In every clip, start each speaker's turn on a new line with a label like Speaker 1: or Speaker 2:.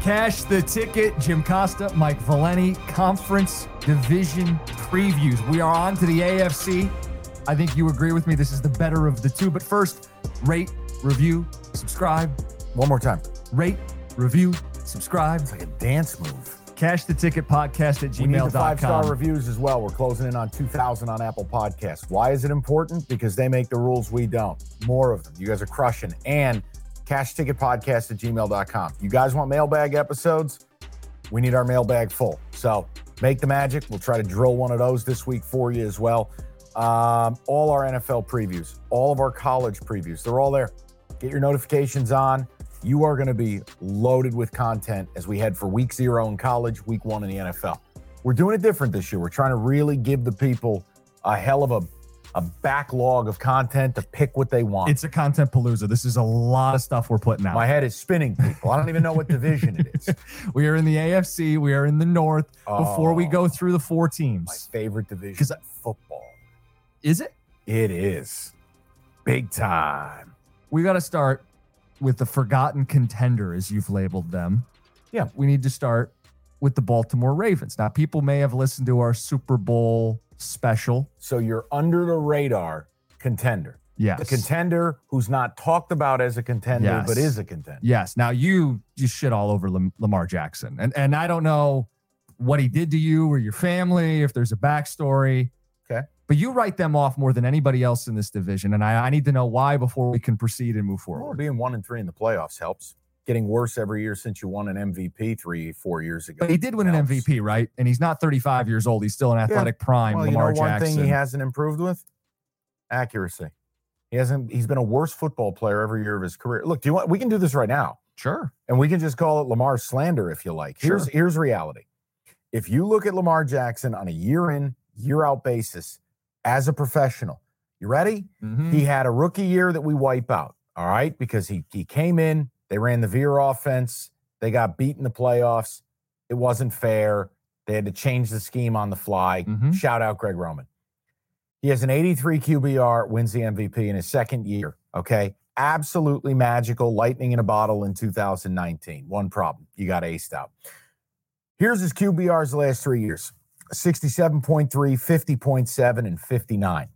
Speaker 1: Cash the ticket. Jim Costa, Mike Valenti, conference division previews. We are on to the AFC. I think you agree with me. This is the better of the two. But first, rate, review, subscribe.
Speaker 2: One more time.
Speaker 1: Rate, review, subscribe.
Speaker 2: It's like a dance move.
Speaker 1: Cash the ticket podcast at
Speaker 2: We need the five star reviews as well. We're closing in on 2,000 on Apple Podcasts. Why is it important? Because they make the rules, we don't. More of them. You guys are crushing. And cash ticket podcast at gmail.com. You guys want mailbag episodes? We need our mailbag full. So make the magic. We'll try to drill one of those this week for you as well. Um, all our NFL previews, all of our college previews, they're all there. Get your notifications on. You are going to be loaded with content as we head for week zero in college, week one in the NFL. We're doing it different this year. We're trying to really give the people a hell of a, a backlog of content to pick what they want.
Speaker 1: It's a content palooza. This is a lot of stuff we're putting out.
Speaker 2: My head is spinning, people. I don't even know what division it is.
Speaker 1: we are in the AFC. We are in the North. Before we
Speaker 2: Oh.
Speaker 1: go through the four
Speaker 2: My
Speaker 1: teams,
Speaker 2: favorite division
Speaker 1: 'Cause
Speaker 2: in football.
Speaker 1: is it?
Speaker 2: It is big time.
Speaker 1: We got to start with the forgotten contender, as you've labeled them.
Speaker 2: Yeah.
Speaker 1: We need to start with the Baltimore Ravens. Now, people may have listened to our Super Bowl special.
Speaker 2: So you're under the radar contender.
Speaker 1: Yes.
Speaker 2: The contender who's not talked about as a contender,
Speaker 1: Yes.
Speaker 2: but is a contender.
Speaker 1: Yes. Now you you shit all over Lamar Jackson, and and I don't know what he did to you or your family, if there's a backstory. But you write them off more than anybody else in this division, and I, I need to know why before we can proceed and move
Speaker 2: Well,
Speaker 1: forward.
Speaker 2: being one and three in the playoffs helps. Getting worse every year since you won an MVP three, four years ago.
Speaker 1: But he did win an. MVP, right? And he's not 35 years old. He's still an athletic prime.
Speaker 2: Well, you
Speaker 1: Lamar
Speaker 2: know one
Speaker 1: Jackson.
Speaker 2: thing he hasn't improved with? Accuracy. He hasn't. He's been a worse football player every year of his career. Look, do you want? We can do this right now,
Speaker 1: sure.
Speaker 2: and we can just call it Lamar slander if you like. Here's
Speaker 1: Sure.
Speaker 2: here's reality. If you look at Lamar Jackson on a year in, year out basis as a professional, you ready?
Speaker 1: Mhm.
Speaker 2: He had a rookie year that we wipe out. All right. Because he he came in, they ran the Veer offense, they got beat in the playoffs. It wasn't fair. They had to change the scheme on the fly.
Speaker 1: Mhm.
Speaker 2: Shout out Greg Roman. He has an 83 QBR, wins the MVP in his second year. Okay. Absolutely magical, lightning in a bottle in 2019. One problem. You got aced out. Here's his QBRs the last three years 67.3, 50.7, and 59.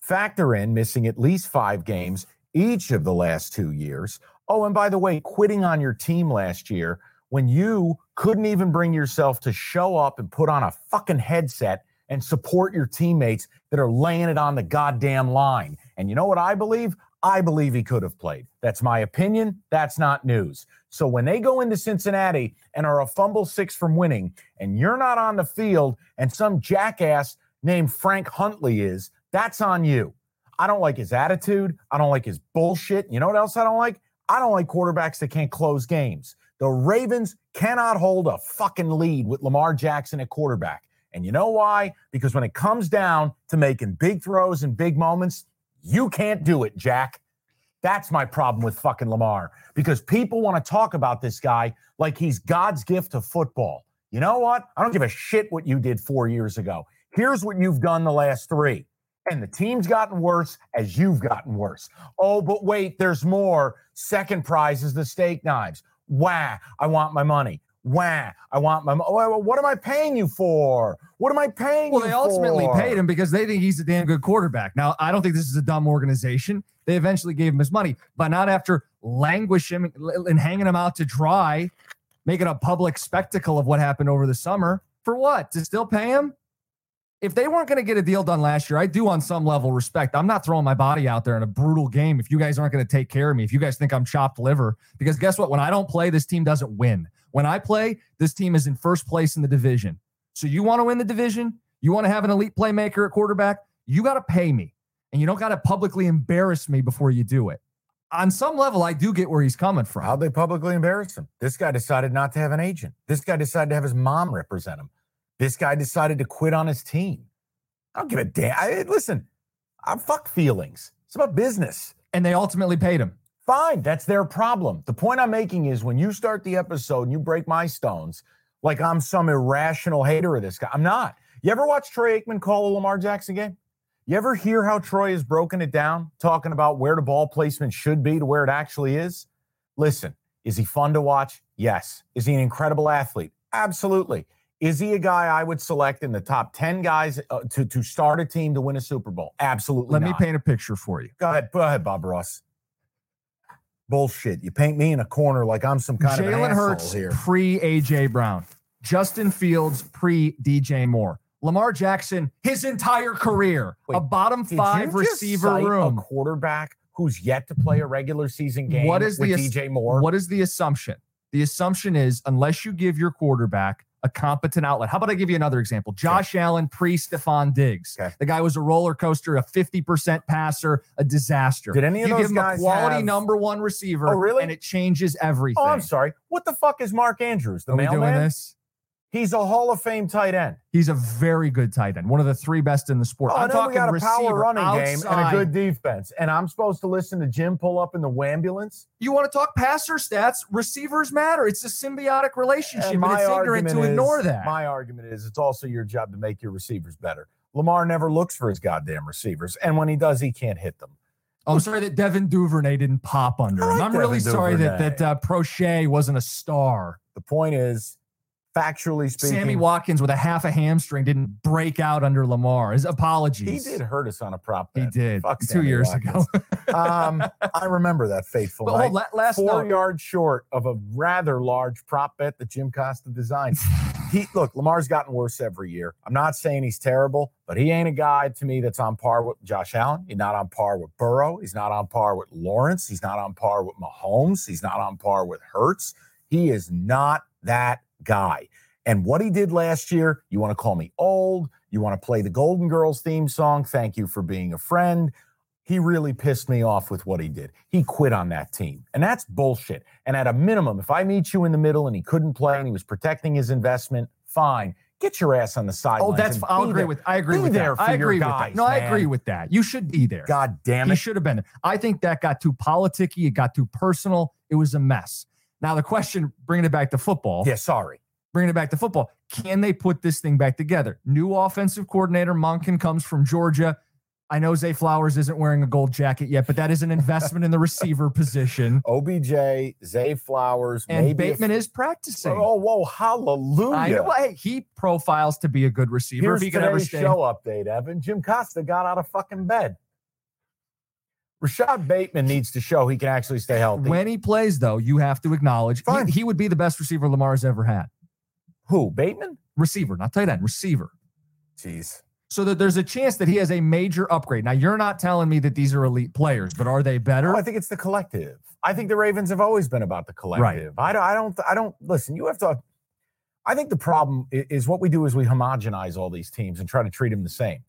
Speaker 2: Factor in missing at least five games each of the last two years. Oh, and by the way, quitting on your team last year when you couldn't even bring yourself to show up and put on a fucking headset and support your teammates that are laying it on the goddamn line. And you know what I believe? I believe he could have played. That's my opinion. That's not news. So when they go into Cincinnati and are a fumble six from winning, and you're not on the field, and some jackass named Frank Huntley is, that's on you. I don't like his attitude. I don't like his bullshit. You know what else I don't like? I don't like quarterbacks that can't close games. The Ravens cannot hold a fucking lead with Lamar Jackson at quarterback. And you know why? Because when it comes down to making big throws and big moments, you can't do it, Jack. That's my problem with fucking Lamar because people want to talk about this guy like he's God's gift to football. You know what? I don't give a shit what you did four years ago. Here's what you've done the last three. And the team's gotten worse as you've gotten worse. Oh, but wait, there's more. Second prize is the steak knives. Wah, I want my money. Wah! I want my. Oh, what am I paying you for? What am I paying
Speaker 1: Well, they ultimately
Speaker 2: for?
Speaker 1: paid him because they think he's a damn good quarterback. Now, I don't think this is a dumb organization. They eventually gave him his money, but not after languishing and hanging him out to dry, making a public spectacle of what happened over the summer. For what? To still pay him? If they weren't going to get a deal done last year, I do on some level respect. I'm not throwing my body out there in a brutal game if you guys aren't going to take care of me, if you guys think I'm chopped liver. Because guess what? When I don't play, this team doesn't win. When I play, this team is in first place in the division. So you want to win the division? You want to have an elite playmaker at quarterback? You got to pay me. And you don't got to publicly embarrass me before you do it. On some level, I do get where he's coming from.
Speaker 2: How'd they publicly embarrass him? This guy decided not to have an agent. This guy decided to have his mom represent him. This guy decided to quit on his team. I don't give a damn. I, listen, I'm fuck feelings. It's about business.
Speaker 1: And they ultimately paid him.
Speaker 2: Fine, that's their problem. The point I'm making is when you start the episode and you break my stones, like I'm some irrational hater of this guy. I'm not. You ever watch Troy Aikman call a Lamar Jackson game? You ever hear how Troy has broken it down, talking about where the ball placement should be to where it actually is? Listen, is he fun to watch? Yes. Is he an incredible athlete? Absolutely. Is he a guy I would select in the top 10 guys uh, to, to start a team to win a Super Bowl? Absolutely.
Speaker 1: Let
Speaker 2: not.
Speaker 1: me paint a picture for you.
Speaker 2: Go ahead. Go ahead, Bob Ross. Bullshit. You paint me in a corner like I'm some kind of an
Speaker 1: Jalen Hurts
Speaker 2: here.
Speaker 1: pre AJ Brown, Justin Fields pre DJ Moore, Lamar Jackson his entire career,
Speaker 2: Wait,
Speaker 1: a bottom five receiver room.
Speaker 2: A quarterback who's yet to play a regular season game
Speaker 1: What is
Speaker 2: with
Speaker 1: the
Speaker 2: DJ Moore.
Speaker 1: What is the assumption? The assumption is unless you give your quarterback a competent outlet. How about I give you another example? Josh Allen pre Stefon Diggs.
Speaker 2: Okay.
Speaker 1: The guy was a roller coaster, a 50% passer, a disaster.
Speaker 2: Did any of
Speaker 1: you
Speaker 2: those
Speaker 1: give him
Speaker 2: guys
Speaker 1: a quality
Speaker 2: have-
Speaker 1: number one receiver,
Speaker 2: Oh, really?
Speaker 1: and it changes everything.
Speaker 2: oh, I'm sorry. What the fuck is Mark Andrews? The
Speaker 1: Are we doing
Speaker 2: mailman?
Speaker 1: this?
Speaker 2: He's a Hall of Fame tight end.
Speaker 1: He's a very good tight end, one of the three best in the sport.
Speaker 2: Oh,
Speaker 1: I'm talking
Speaker 2: we got a
Speaker 1: receiver,
Speaker 2: power running game and a good defense. And I'm supposed to listen to Jim pull up in the ambulance?
Speaker 1: You want to talk passer stats? Receivers matter. It's a symbiotic relationship, and,
Speaker 2: And
Speaker 1: it's ignorant to ignore that.
Speaker 2: My argument is it's also your job to make your receivers better. Lamar never looks for his goddamn receivers. And when he does, he can't hit them.
Speaker 1: I'm sorry that Devin Duvernay didn't pop under
Speaker 2: I
Speaker 1: him.
Speaker 2: like
Speaker 1: I'm really
Speaker 2: Devin
Speaker 1: sorry that
Speaker 2: Duvernay.
Speaker 1: that uh, Proche wasn't a star.
Speaker 2: The point is, factually speaking,
Speaker 1: Sammy Watkins with a half a hamstring didn't break out under Lamar. His apologies.
Speaker 2: he did hurt us on a prop Bet.
Speaker 1: He did
Speaker 2: Fuck
Speaker 1: two
Speaker 2: Sammy
Speaker 1: years
Speaker 2: Watkins.
Speaker 1: ago.
Speaker 2: um, I remember that fateful
Speaker 1: But
Speaker 2: night.
Speaker 1: last
Speaker 2: Four
Speaker 1: note.
Speaker 2: yards short of a rather large prop bet that Jim Costa designed. He look, Lamar's gotten worse every year. I'm not saying he's terrible, but he ain't a guy to me that's on par with Josh Allen. He's not on par with Burrow. He's not on par with Lawrence. He's not on par with Mahomes. He's not on par with Hurts. He is not that guy. And what he did last year, you want to call me old, you want to play the Golden Girls theme song, thank you for being a friend. He really pissed me off with what he did. He quit on that team. And that's bullshit. And at a minimum, if I meet you in the middle and he couldn't play and he was protecting his investment, fine. Get your ass on the oh, sidelines.
Speaker 1: Oh, that's I'll agree
Speaker 2: there.
Speaker 1: with. I agree
Speaker 2: Be
Speaker 1: with
Speaker 2: there
Speaker 1: that.
Speaker 2: for
Speaker 1: I
Speaker 2: your
Speaker 1: agree with
Speaker 2: guys,
Speaker 1: that. No, I agree with that. You should be there.
Speaker 2: God damn
Speaker 1: he
Speaker 2: it.
Speaker 1: should have been there. I think that got too politicky. It got too personal. It was a mess. Now the question, bringing it back to football.
Speaker 2: Yeah, sorry.
Speaker 1: bringing it back to football. Can they put this thing back together? New offensive coordinator Monken comes from Georgia. I know Zay Flowers isn't wearing a gold jacket yet, but that is an investment in the receiver position.
Speaker 2: OBJ, Zay Flowers,
Speaker 1: And Bateman is practicing.
Speaker 2: Oh, whoa, hallelujah.
Speaker 1: I know. Hey, he profiles to be a good receiver
Speaker 2: Here's
Speaker 1: if he can ever
Speaker 2: today's show update, Evan. Jim Costa got out of fucking bed. Rashod Bateman needs to show he can actually stay healthy.
Speaker 1: When he plays, though, you have to acknowledge he, he would be the best receiver Lamar's ever had.
Speaker 2: Who? Bateman?
Speaker 1: Receiver, not tight end, receiver.
Speaker 2: Jeez.
Speaker 1: So that there's a chance that he has a major upgrade. Now, you're not telling me that these are elite players, but are they better?
Speaker 2: Oh, I think it's the collective. I think the Ravens have always been about the collective. I, don't, I don't. I don't. Listen, you have to. I think the problem is what we do is we homogenize all these teams and try to treat them the same.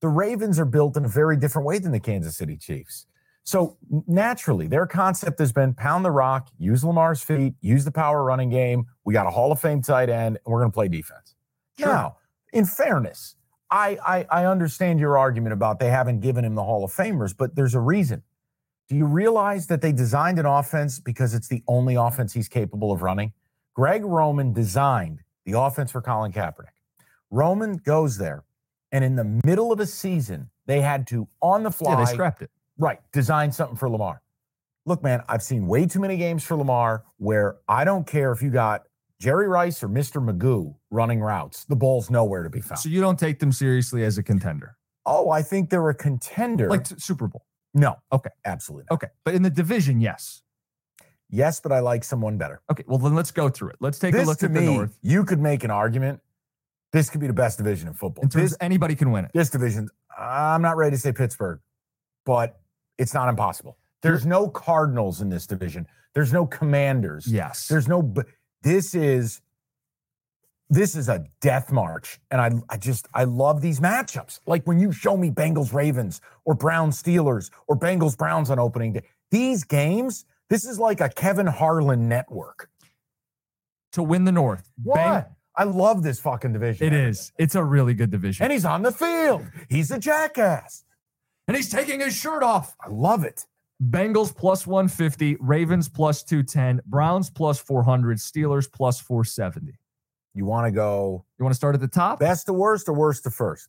Speaker 2: The Ravens are built in a very different way than the Kansas City Chiefs. So naturally, their concept has been pound the rock, use Lamar's feet, use the power running game. We got a Hall of Fame tight end, and we're going to play defense.
Speaker 1: Sure.
Speaker 2: Now, in fairness, I, I I understand your argument about they haven't given him the Hall of Famers, but there's a reason. Do you realize that they designed an offense because it's the only offense he's capable of running? Greg Roman designed the offense for Colin Kaepernick. Roman goes there, and in the middle of a season, they had to on the fly
Speaker 1: yeah, they scrapped it.
Speaker 2: Right. Design something for Lamar. Look, man, I've seen way too many games for Lamar where I don't care if you got Jerry Rice or Mr. Magoo running routes, the ball's nowhere to be found.
Speaker 1: So you don't take them seriously as a contender,
Speaker 2: oh, I think they're a contender.
Speaker 1: like Super Bowl.
Speaker 2: no.
Speaker 1: Okay.
Speaker 2: Absolutely. Not.
Speaker 1: Okay, but in the division, yes.
Speaker 2: Yes, but I like someone better.
Speaker 1: Okay, well then let's go through it. Let's take a look
Speaker 2: to
Speaker 1: at
Speaker 2: me,
Speaker 1: the North.
Speaker 2: you could make an argument. This could be the best division in football.
Speaker 1: In terms,
Speaker 2: This,
Speaker 1: anybody can win it.
Speaker 2: this division, I'm not ready to say Pittsburgh, but it's not impossible. There's no Cardinals in this division. There's no Commanders.
Speaker 1: Yes.
Speaker 2: There's no. This is. This is a death march, and I, I just I love these matchups. Like when you show me Bengals Ravens or Browns Steelers or Bengals Browns on opening day. These games, this is like a Kevin Harlan network.
Speaker 1: to win the North. Bang-
Speaker 2: I love this fucking division.
Speaker 1: It is. It's a really good division.
Speaker 2: and he's on the field. He's a jackass.
Speaker 1: And he's taking his shirt off.
Speaker 2: I love it.
Speaker 1: Bengals plus 150, Ravens plus 210, Browns plus 400, Steelers plus 470.
Speaker 2: You want to go
Speaker 1: You want to start at the top?
Speaker 2: best to worst or worst to first?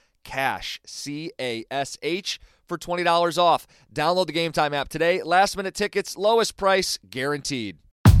Speaker 3: CASH, C A S H, for $20 off. Download the Game Time app today. Last minute tickets, lowest price guaranteed.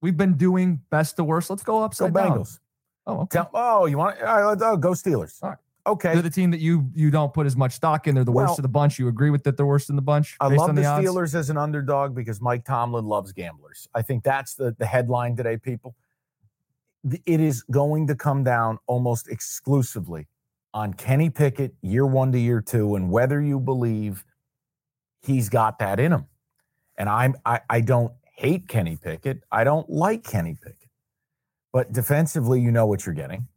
Speaker 1: We've been doing best to worst. Let's go
Speaker 2: Go
Speaker 1: upside down.
Speaker 2: Bengals.
Speaker 1: Oh, okay.
Speaker 2: Tell, oh, you want? All right, let's oh, go Steelers.
Speaker 1: All right.
Speaker 2: Okay.
Speaker 1: They're the team that you you don't put as much stock in. They're the
Speaker 2: Well-
Speaker 1: worst of the bunch. You agree with that they're worst in the bunch?
Speaker 2: I
Speaker 1: based
Speaker 2: love
Speaker 1: on
Speaker 2: the,
Speaker 1: odds?
Speaker 2: Steelers as an underdog because Mike Tomlin loves gamblers. I think that's the, the headline today, people. It is going to come down almost exclusively on Kenny Pickett, year one to year two, and whether you believe he's got that in him. And I'm I, I don't hate Kenny Pickett. I don't like Kenny Pickett. But defensively, you know what you're getting.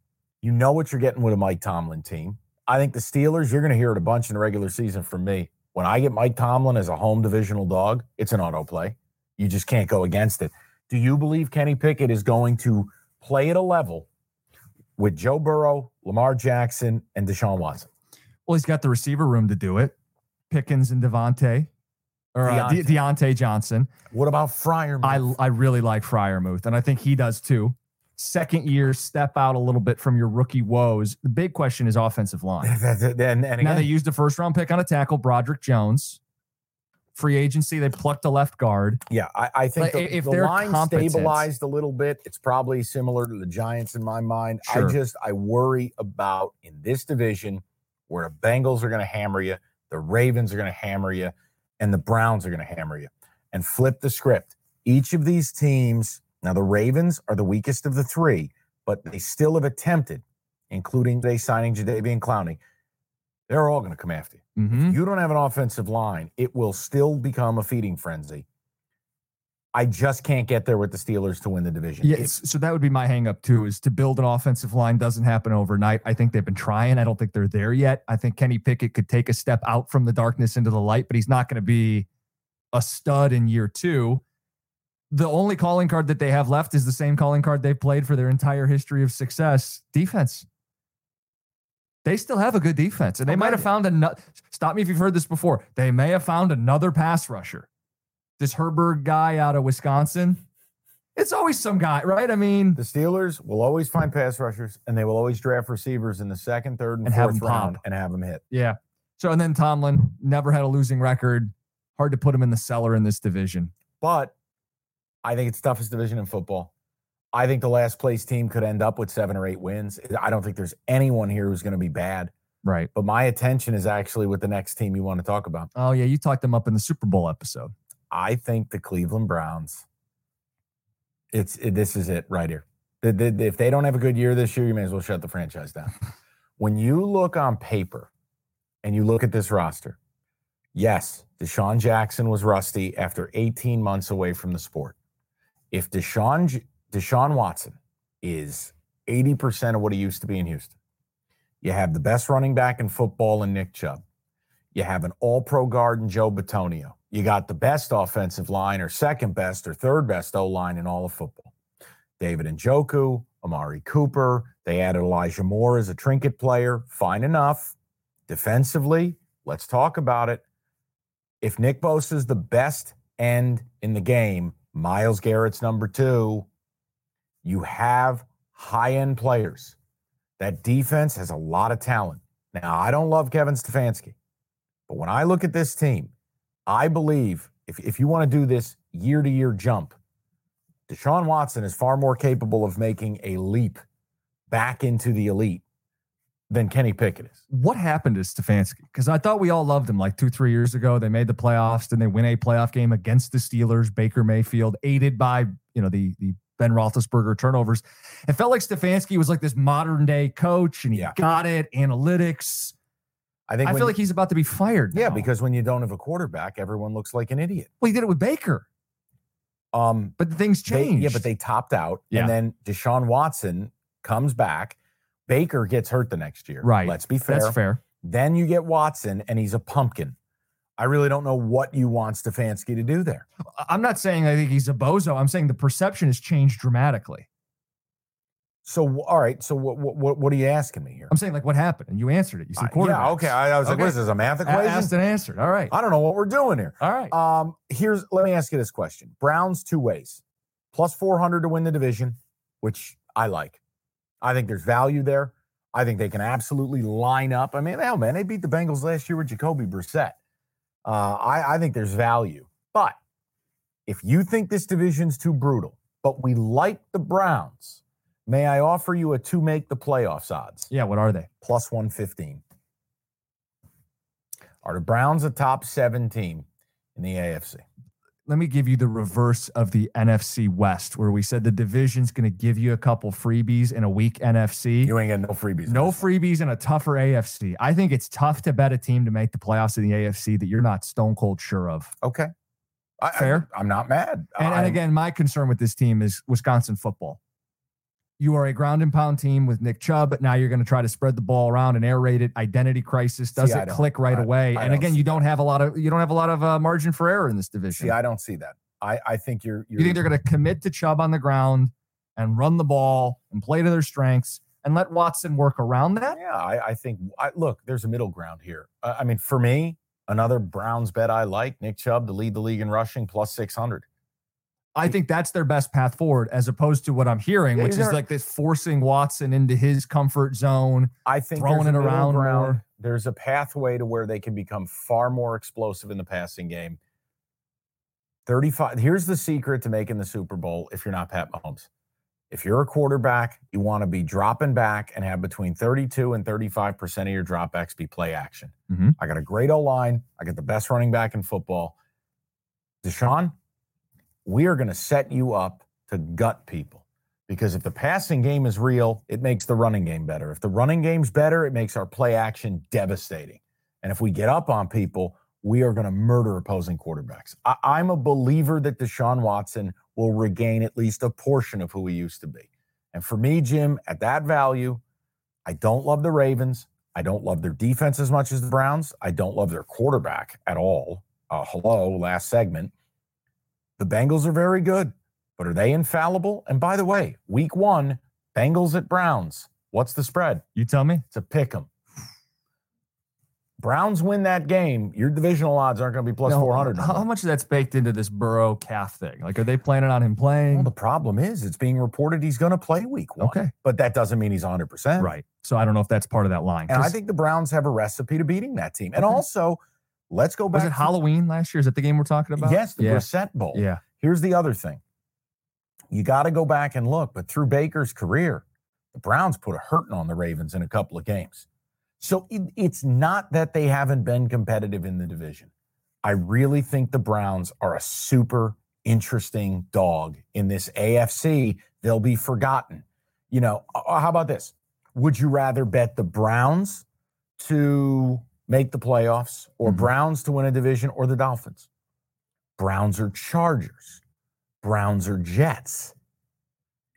Speaker 2: You know what you're getting with a Mike Tomlin team. I think the Steelers, you're going to hear it a bunch in the regular season from me. When I get Mike Tomlin as a home divisional dog, it's an autoplay. You just can't go against it. Do you believe Kenny Pickett is going to play at a level with Joe Burrow, Lamar Jackson, and Deshaun Watson?
Speaker 1: Well, he's got the receiver room to do it. Pickens and Devontae, or uh, De-
Speaker 2: Diontae.
Speaker 1: Diontae Johnson.
Speaker 2: What about Fryer?
Speaker 1: I I really like Freiermuth, and I think he does too. Second year, step out a little bit from your rookie woes. The big question is offensive line.
Speaker 2: and, and
Speaker 1: now they used a first round pick on a tackle, Broderick Jones. Free agency, they plucked a left guard.
Speaker 2: yeah, I, I think the,
Speaker 1: if
Speaker 2: the
Speaker 1: they're
Speaker 2: line
Speaker 1: competent-
Speaker 2: stabilized a little bit. It's probably similar to the Giants in my mind.
Speaker 1: Sure.
Speaker 2: I just I worry about in this division where the Bengals are going to hammer you, the Ravens are going to hammer you, and the Browns are going to hammer you. And flip the script. Each of these teams, now the Ravens are the weakest of the three, but they still have attempted, including they signing Jadeveon Clowney. They're all going to come after you.
Speaker 1: Mhm.
Speaker 2: You don't have an offensive line, it will still become a feeding frenzy. I just can't get there with the Steelers to win the division.
Speaker 1: Yeah, so that would be my hangup too. Is to build an offensive line doesn't happen overnight. I think they've been trying. I don't think they're there yet. I think Kenny Pickett could take a step out from the darkness into the light, but he's not going to be a stud in year two. The only calling card that they have left is the same calling card they've played for their entire history of success: defense. They still have a good defense, and they might have found another. Stop me if you've heard this before. They may have found another pass rusher this Herbig guy out of Wisconsin. It's always some guy, right? I mean,
Speaker 2: the Steelers will always find pass rushers, and they will always draft receivers in the second, third, and, and fourth round and have them hit.
Speaker 1: Yeah. So and then Tomlin never had a losing record. Hard to put him in the cellar in this division.
Speaker 2: But I think it's toughest division in football. I think the last place team could end up with seven or eight wins. I don't think there's anyone here who's going to be bad.
Speaker 1: Right.
Speaker 2: But my attention is actually with the next team you want to talk about.
Speaker 1: Oh yeah, you talked them up in the Super Bowl episode.
Speaker 2: I think the Cleveland Browns. It's it, this is it right here. The, the, if they don't have a good year this year, you may as well shut the franchise down. when you look on paper and you look at this roster, yes, Deshaun Jackson was rusty after 18 months away from the sport. If Deshaun Deshaun Watson is 80% of what he used to be in Houston, you have the best running back in football in Nick Chubb. You have an all pro guard in Joe Bitonio. You got the best offensive line, or second best, or third best O line in all of football. David Njoku, Amari Cooper. They added Elijah Moore as a trinket player. Fine enough. Defensively, let's talk about it. If Nick Bosa is the best end in the game, Myles Garrett's number two, you have high end players. That defense has a lot of talent. Now, I don't love Kevin Stefanski, but when I look at this team, I believe if, if you want to do this year to year jump, Deshaun Watson is far more capable of making a leap back into the elite than Kenny Pickett is.
Speaker 1: What happened to Stefanski? Because I thought we all loved him like two, three years ago. They made the playoffs, then they win a playoff game against the Steelers, Baker Mayfield, aided by, you know, the the Ben Roethlisberger turnovers. It felt like Stefanski was like this modern day coach and he yeah. got it, analytics. I think I feel like he's about to be fired.
Speaker 2: Yeah, because when you don't have a quarterback, everyone looks like an idiot.
Speaker 1: Well, he did it with Baker. Um, but the things changed.
Speaker 2: They, yeah, but they topped out, yeah. and then Deshaun Watson comes back. Baker gets hurt the next year.
Speaker 1: Right.
Speaker 2: Let's be fair.
Speaker 1: That's fair.
Speaker 2: Then you get Watson, and he's a pumpkin. I really don't know what you want Stefanski to do there.
Speaker 1: I'm not saying I think he's a bozo. I'm saying the perception has changed dramatically.
Speaker 2: So all right, so what what what are you asking me here?
Speaker 1: I'm saying like what happened, and you answered it. You said quarterback.
Speaker 2: Uh, yeah, okay. I, I was okay. like, what is this? A math equation? I
Speaker 1: asked and answered. All right.
Speaker 2: I don't know what we're doing here.
Speaker 1: All right.
Speaker 2: Um, here's let me ask you this question: Browns two ways, plus 400 to win the division, which I like. I think there's value there. I think they can absolutely line up. I mean, hell, man, they beat the Bengals last year with Jacoby Brissett. Uh, I, I think there's value, but if you think this division's too brutal, but we like the Browns May I offer you a to make the playoffs odds?
Speaker 1: Yeah, what are they?
Speaker 2: Plus 115. Are the Browns a top seven team in the AFC?
Speaker 1: Let me give you the reverse of the NFC West, where we said the division's going to give you a couple freebies in a weak NFC.
Speaker 2: You ain't getting no freebies.
Speaker 1: No freebies in a tougher AFC. I think it's tough to bet a team to make the playoffs in the AFC that you're not stone cold sure of.
Speaker 2: Okay.
Speaker 1: Fair.
Speaker 2: I, am not mad.
Speaker 1: And, and again, my concern with this team is Wisconsin football you are a ground and pound team with Nick Chubb, but now you're going to try to spread the ball around an air it. identity crisis. Does See, it click right I, away? I and again, you don't have a lot of you don't have a lot of uh, margin for error in this division.
Speaker 2: See, I don't see that. I, I think you're, you're
Speaker 1: you think they're going to commit to Chubb on the ground and run the ball and play to their strengths and let Watson work around that?
Speaker 2: Yeah, I, I think. I, look, there's a middle ground here. Uh, I mean, for me, another Browns bet I like Nick Chubb to lead the league in rushing plus six hundred.
Speaker 1: I think that's their best path forward, as opposed to what I'm hearing, yeah, which is like this forcing Watson into his comfort zone.
Speaker 2: I think throwing it around more. There's a pathway to where they can become far more explosive in the passing game. 35. Here's the secret to making the Super Bowl if you're not Pat Mahomes. If you're a quarterback, you want to be dropping back and have between 32 and 35% of your dropbacks be play action. Mm-hmm. I got a great O line. I got the best running back in football. Deshaun, we are going to set you up to gut people. Because if the passing game is real, it makes the running game better. If the running game's better, it makes our play action devastating. And if we get up on people, we are going to murder opposing quarterbacks. I, I'm a believer that Deshaun Watson will regain at least a portion of who he used to be. And for me, Jim, at that value, I don't love the Ravens. I don't love their defense as much as the Browns. I don't love their quarterback at all. Uh, hello, last segment. The Bengals are very good, but are they infallible? And by the way, week one, Bengals at Browns. What's the spread?
Speaker 1: You tell me.
Speaker 2: It's a pick 'em. Browns win that game, your divisional odds aren't going to be plus
Speaker 1: No,
Speaker 2: 400.
Speaker 1: How, how much of that's baked into this Burrow calf thing? Like, are they planning on him playing?
Speaker 2: Well, the problem is it's being reported he's going to play week one.
Speaker 1: Okay.
Speaker 2: But that doesn't mean he's 100%.
Speaker 1: Right. So I don't know if that's part of that line.
Speaker 2: And I think the Browns have a recipe to beating that team. And
Speaker 1: Okay.
Speaker 2: also, let's go back
Speaker 1: was it
Speaker 2: to-
Speaker 1: Halloween last year? Is that the game we're talking about?
Speaker 2: Yes, the
Speaker 1: yeah.
Speaker 2: Brissett Bowl.
Speaker 1: Yeah.
Speaker 2: Here's the other thing. You got to go back and look, but through Baker's career, the Browns put a hurting on the Ravens in a couple of games. So it, it's not that they haven't been competitive in the division. I really think the Browns are a super interesting dog in this AFC. They'll be forgotten. You know, how about this? Would you rather bet the Browns to make the playoffs or
Speaker 1: Mhm.
Speaker 2: Browns to win a division or the Dolphins? Browns or Chargers? Browns or Jets?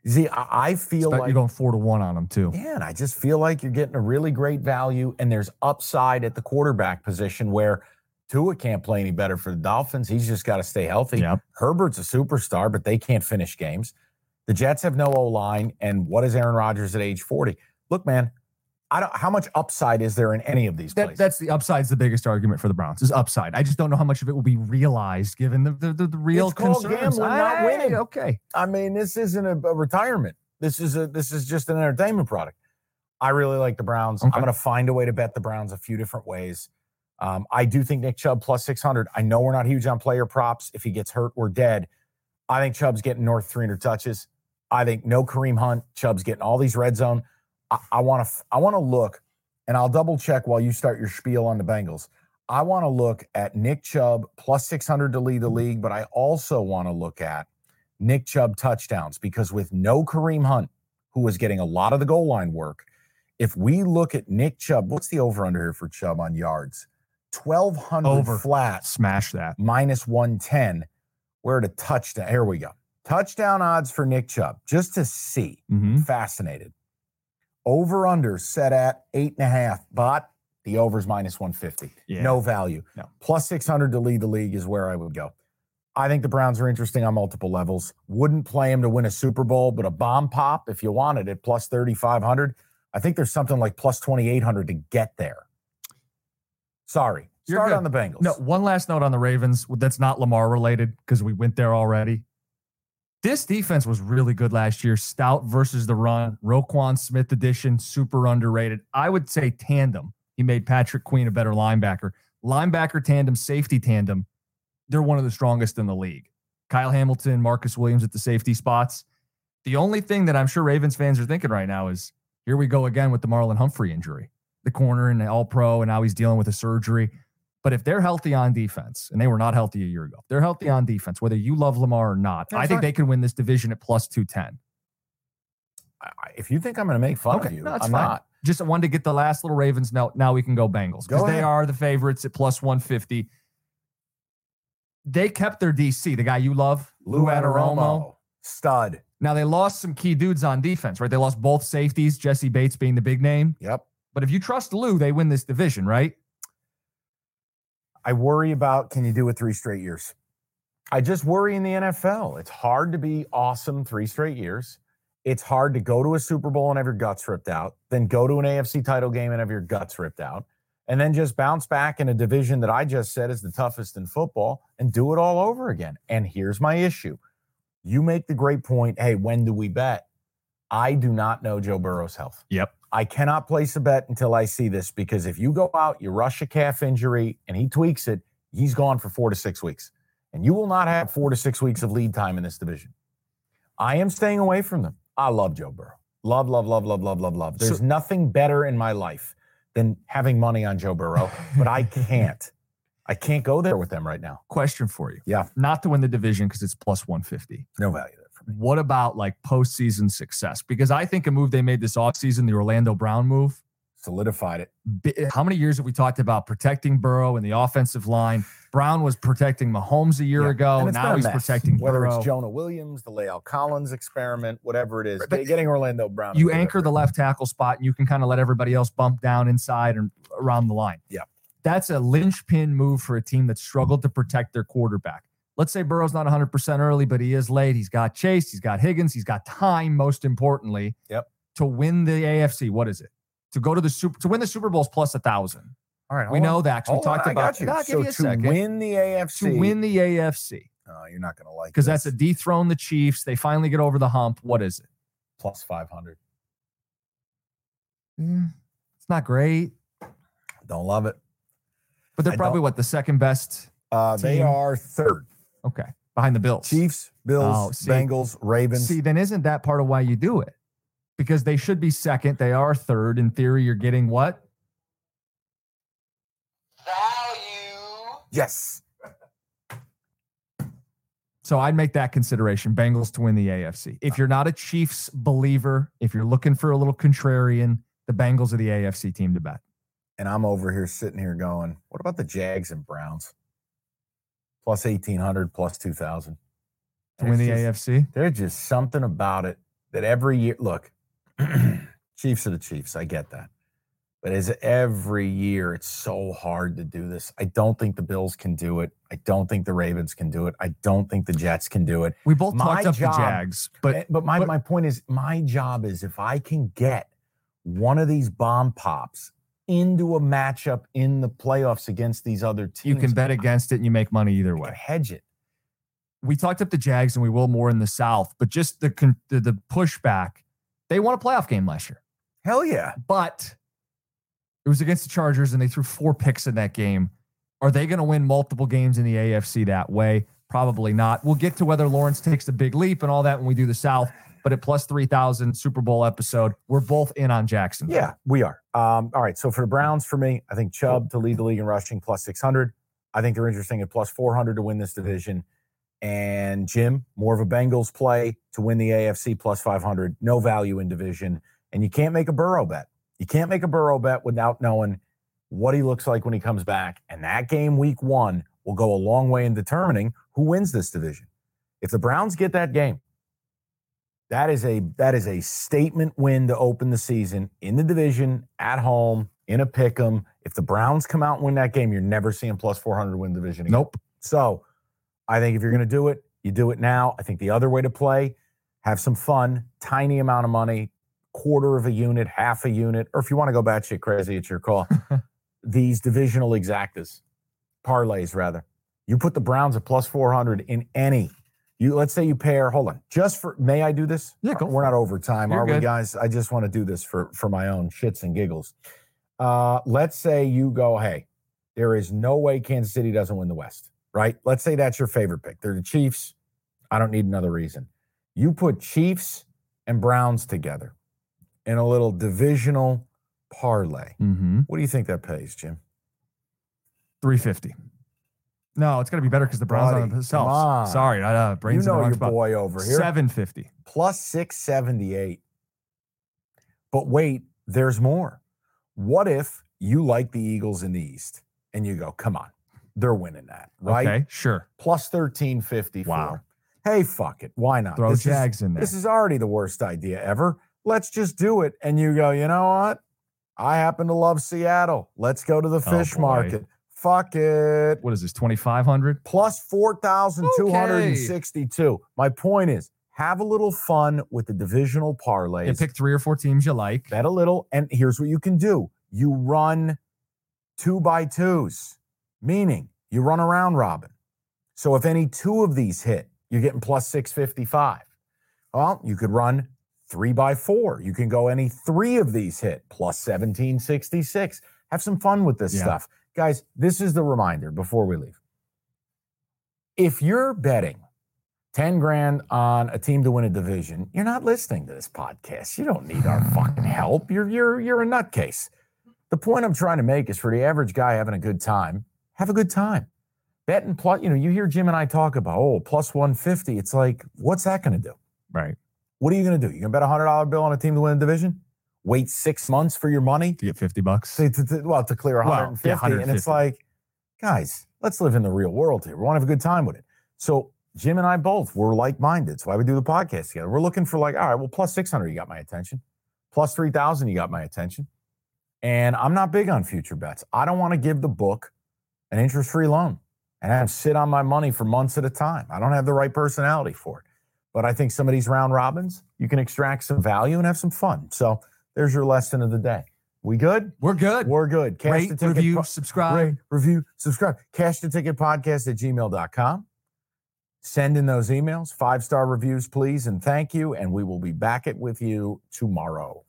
Speaker 2: See, I, I feel like
Speaker 1: you're going four to one on them too.
Speaker 2: yeah, and I just feel like you're getting a really great value, and there's upside at the quarterback position where Tua can't play any better for the Dolphins. He's just got to stay healthy.
Speaker 1: Yep.
Speaker 2: Herbert's a superstar, but they can't finish games. The Jets have no O line, and what is Aaron Rodgers at age 40? Look, man, I don't. How much upside is there in any of these
Speaker 1: That,
Speaker 2: places?
Speaker 1: that's the upside's the biggest argument for the Browns is upside. I just don't know how much of it will be realized given the the, the, the real
Speaker 2: It's
Speaker 1: concerns.
Speaker 2: gambling, not winning.
Speaker 1: Okay.
Speaker 2: I mean, this isn't a, a retirement. This is a this is just an entertainment product. I really like the Browns.
Speaker 1: Okay.
Speaker 2: I'm going to find a way to bet the Browns a few different ways. Um, I do think Nick Chubb plus 600. I know we're not huge on player props. If he gets hurt, we're dead. I think Chubb's getting north 300 touches. I think no Kareem Hunt. Chubb's getting all these red zone. I want to I want to look, and I'll double check while you start your spiel on the Bengals. I want to look at Nick Chubb plus 600 to lead the league, but I also want to look at Nick Chubb touchdowns because with no Kareem Hunt, who was getting a lot of the goal line work, if we look at Nick Chubb, what's the over under here for Chubb on yards? 1,200
Speaker 1: Over.
Speaker 2: flat
Speaker 1: Smash that.
Speaker 2: minus 110. Where to touchdown. Here we go. Touchdown odds for Nick Chubb, just to see.
Speaker 1: hmm
Speaker 2: Fascinated. Over under set at eight and a half, but the over's minus 150.
Speaker 1: Yeah.
Speaker 2: No value.
Speaker 1: No.
Speaker 2: Plus 600 to lead the league is where I would go. I think the Browns are interesting on multiple levels. Wouldn't play them to win a Super Bowl, but a bomb pop, if you wanted it, plus 3,500. I think there's something like plus 2,800 to get there. Sorry.
Speaker 1: You're
Speaker 2: Start
Speaker 1: good.
Speaker 2: on the Bengals.
Speaker 1: No, one last note on the Ravens that's not Lamar related because we went there already. This defense was really good last year. Stout versus the run. Roquan Smith edition, super underrated. I would say tandem. He made Patrick Queen a better linebacker. Linebacker tandem, safety tandem. They're one of the strongest in the league. Kyle Hamilton, Marcus Williams at the safety spots. The only thing that I'm sure Ravens fans are thinking right now is here we go again with the Marlon Humphrey injury. The corner and the all pro, and now he's dealing with a surgery. But if they're healthy on defense, and they were not healthy a year ago, they're healthy on defense, whether you love Lamar or not, I
Speaker 2: That's
Speaker 1: think
Speaker 2: fine.
Speaker 1: they could win this division at plus 210.
Speaker 2: I- I- if you think I'm going to make fun
Speaker 1: Okay,
Speaker 2: of you,
Speaker 1: no, that's
Speaker 2: I'm
Speaker 1: fine.
Speaker 2: not.
Speaker 1: Just wanted to get the last little Ravens note. Now we can go Bengals
Speaker 2: Go
Speaker 1: because they are the favorites at plus 150. They kept their DC, the guy you love,
Speaker 2: Lou Anarumo, stud.
Speaker 1: Now they lost some key dudes on defense, right? They lost both safeties, Jessie Bates being the big name.
Speaker 2: Yep.
Speaker 1: But if you trust Lou, they win this division, right?
Speaker 2: I worry about can you do it three straight years? I just worry in the NFL. It's hard to be awesome three straight years. It's hard to go to a Super Bowl and have your guts ripped out, then go to an AFC title game and have your guts ripped out, and then just bounce back in a division that I just said is the toughest in football and do it all over again. And here's my issue. You make the great point. Hey, when do we bet? I do not know Joe Burrow's health.
Speaker 1: Yep.
Speaker 2: I cannot place a bet until I see this because if you go out, you rush a calf injury and he tweaks it, he's gone for four to six weeks. And you will not have four to six weeks of lead time in this division. I am staying away from them. I love Joe Burrow. Love, love, love, love, love, love, love. There's
Speaker 1: So-
Speaker 2: nothing better in my life than having money on Joe Burrow, but I can't. I can't go there with them right now.
Speaker 1: Question for you.
Speaker 2: Yeah.
Speaker 1: Not to win the division because it's plus 150.
Speaker 2: No value there for me.
Speaker 1: What about like postseason success? Because I think a move they made this offseason, the Orlando Brown move,
Speaker 2: solidified it.
Speaker 1: How many years have we talked about protecting Burrow and the offensive line? Brown was protecting Mahomes a year
Speaker 2: Yeah.
Speaker 1: ago.
Speaker 2: And
Speaker 1: Now he's protecting
Speaker 2: whether
Speaker 1: Burrow.
Speaker 2: it's Jonah Williams, the La'el Collins experiment, whatever it is.
Speaker 1: But
Speaker 2: getting Orlando Brown.
Speaker 1: you anchor the left tackle spot and you can kind of let everybody else bump down inside and around the line.
Speaker 2: Yeah.
Speaker 1: That's a linchpin move for a team that struggled to protect their quarterback. Let's say Burrow's not 100% early, but he is late. He's got Chase, he's got Higgins, he's got time, most importantly.
Speaker 2: Yep.
Speaker 1: To win the AFC, what is it? To go to the super to win the Super Bowl is plus a thousand.
Speaker 2: All right,
Speaker 1: We
Speaker 2: hold
Speaker 1: know
Speaker 2: that
Speaker 1: that 'cause we
Speaker 2: Hold on,
Speaker 1: talked about
Speaker 2: you. So
Speaker 1: you
Speaker 2: to
Speaker 1: second.
Speaker 2: win the AFC,
Speaker 1: To win the AFC.
Speaker 2: oh, you're not going to like
Speaker 1: Because that's a dethrone the Chiefs. They finally get over the hump. What is it?
Speaker 2: plus five hundred.
Speaker 1: Eh, It's not great,
Speaker 2: Don't love it.
Speaker 1: but they're
Speaker 2: I
Speaker 1: probably
Speaker 2: don't-
Speaker 1: what the second best.
Speaker 2: Uh, they are third.
Speaker 1: Okay, behind the Bills.
Speaker 2: Chiefs, Bills,
Speaker 1: Oh, see-
Speaker 2: Bengals, Ravens.
Speaker 1: See, then isn't that part of why you do it? Because they should be second. They are third. In theory, you're getting what? Value.
Speaker 2: Yes.
Speaker 1: So I'd make that consideration. Bengals to win the AFC. If you're not a Chiefs believer, if you're looking for a little contrarian, the Bengals are the AFC team to bet.
Speaker 2: And I'm over here sitting here going, what about the Jags and Browns? Plus 1800, plus 2000.
Speaker 1: To win the
Speaker 2: just-
Speaker 1: AFC.
Speaker 2: There's just something about it that every year, look, Chiefs are the Chiefs. I get that. But as every year, it's so hard to do this. I don't think the Bills can do it. I don't think the Ravens can do it. I don't think the Jets can do it.
Speaker 1: We both
Speaker 2: My
Speaker 1: talked up
Speaker 2: job-
Speaker 1: the Jags, but
Speaker 2: Eh, but my,
Speaker 1: but-
Speaker 2: my point is, my job is if I can get one of these bomb pops into a matchup in the playoffs against these other teams,
Speaker 1: you can bet against it and you make money either way.
Speaker 2: hedge it.
Speaker 1: we talked up the Jags and we will more in the South, but just the the, the pushback. They won a playoff game last year,
Speaker 2: Hell yeah.
Speaker 1: but it was against the Chargers and they threw four picks in that game. Are they going to win multiple games in the AFC that way? Probably not. We'll get to whether Lawrence takes the big leap and all that when we do the South. But at plus 3,000 Super Bowl episode, we're both in on Jackson.
Speaker 2: Yeah, we are. Um, all right. So for the Browns, for me, I think Chubb to lead the league in rushing plus 600. I think they're interesting at plus 400 to win this division. And Jim, more of a Bengals play to win the AFC plus 500. No value in division. And you can't make a Burrow bet. You can't make a Burrow bet without knowing what he looks like when he comes back. And that game week one will go a long way in determining who wins this division. If the Browns get that game, that is a that is a statement win to open the season in the division at home in a pick 'em. If the Browns come out and win that game, you're never seeing plus 400 win division. Again.
Speaker 1: Nope.
Speaker 2: So I think if you're going to do it, you do it now. I think the other way to play, have some fun, tiny amount of money, quarter of a unit, half a unit, or if you want to go batshit crazy, it's your call. These divisional exactas, parlays rather. You put the Browns at plus 400 in any. You let's say you pair. Hold on, just for may I do this?
Speaker 1: Yeah, go
Speaker 2: We're not overtime,
Speaker 1: You're
Speaker 2: are we, guys? I just want to do this for for my own shits and giggles. Uh, let's say you go, hey, there is no way Kansas City doesn't win the West, right? Let's say that's your favorite pick. They're the Chiefs. I don't need another reason. You put Chiefs and Browns together in a little divisional parlay.
Speaker 1: Mm-hmm.
Speaker 2: What do you think that pays, Jim?
Speaker 1: 350. No, it's going to be better because the Browns
Speaker 2: Buddy,
Speaker 1: on themselves.
Speaker 2: come on.
Speaker 1: Sorry, I uh,
Speaker 2: You
Speaker 1: brains in the
Speaker 2: know your
Speaker 1: spot.
Speaker 2: boy over here.
Speaker 1: 750.
Speaker 2: plus 678. But wait, there's more. What if you like the Eagles in the East and you go, come on, they're winning that, right?
Speaker 1: Okay, sure.
Speaker 2: Plus 1354.
Speaker 1: Wow.
Speaker 2: Hey, fuck it. Why not?
Speaker 1: Throw
Speaker 2: This is-
Speaker 1: Jags in there.
Speaker 2: This is already the worst idea ever. Let's just do it. And you go, you know what? I happen to love Seattle. Let's go to the fish
Speaker 1: Oh,
Speaker 2: market. Fuck it.
Speaker 1: what is this, 2,500?
Speaker 2: Plus 4,262. My point is, have a little fun with the divisional parlays.
Speaker 1: Pick three or four teams you like.
Speaker 2: bet a little. And here's what you can do you run two by twos, meaning you run around robin. So if any two of these hit, you're getting plus 655. Well, you could run three by four. You can go any three of these hit, plus 1766. Have some fun with this
Speaker 1: Yeah.
Speaker 2: stuff. Guys, this is the reminder before we leave. If you're betting 10 grand on a team to win a division, you're not listening to this podcast. You don't need our fucking help. You're you're you're a nutcase. The point I'm trying to make is for the average guy having a good time, have a good time. Betting plus, you know, you hear Jim and I talk about, oh, plus 150. It's like, what's that going to do?
Speaker 1: Right.
Speaker 2: What are you going to do? You're going to bet a $100 bill on a team to win a division? Wait six months for your money?
Speaker 1: To get 50 bucks.
Speaker 2: to, to- to- well to clear
Speaker 1: Well,
Speaker 2: 150,
Speaker 1: yeah,
Speaker 2: and it's like guys let's live in the real world here. We want to have a good time with it. So jim and i both were like-minded. That's why we do the podcast together. We're looking for like all right well plus 600 you got my attention. Plus 3000 you got my attention. And i'm not big on future bets. I don't want to give the book an interest-free loan and have sit on my money for months at a time. I don't have the right personality for it. But i think some of these round robins you can extract some value and have some fun. So there's your lesson of the day we good
Speaker 1: We're good.
Speaker 2: we're good. Cash
Speaker 1: Rate,
Speaker 2: the ticket
Speaker 1: review,
Speaker 2: po-
Speaker 1: subscribe.
Speaker 2: rate, review, subscribe. Cash the ticket podcast at gmail.com. Send in those emails, five star reviews, please, and thank you. And we will be back at with you tomorrow.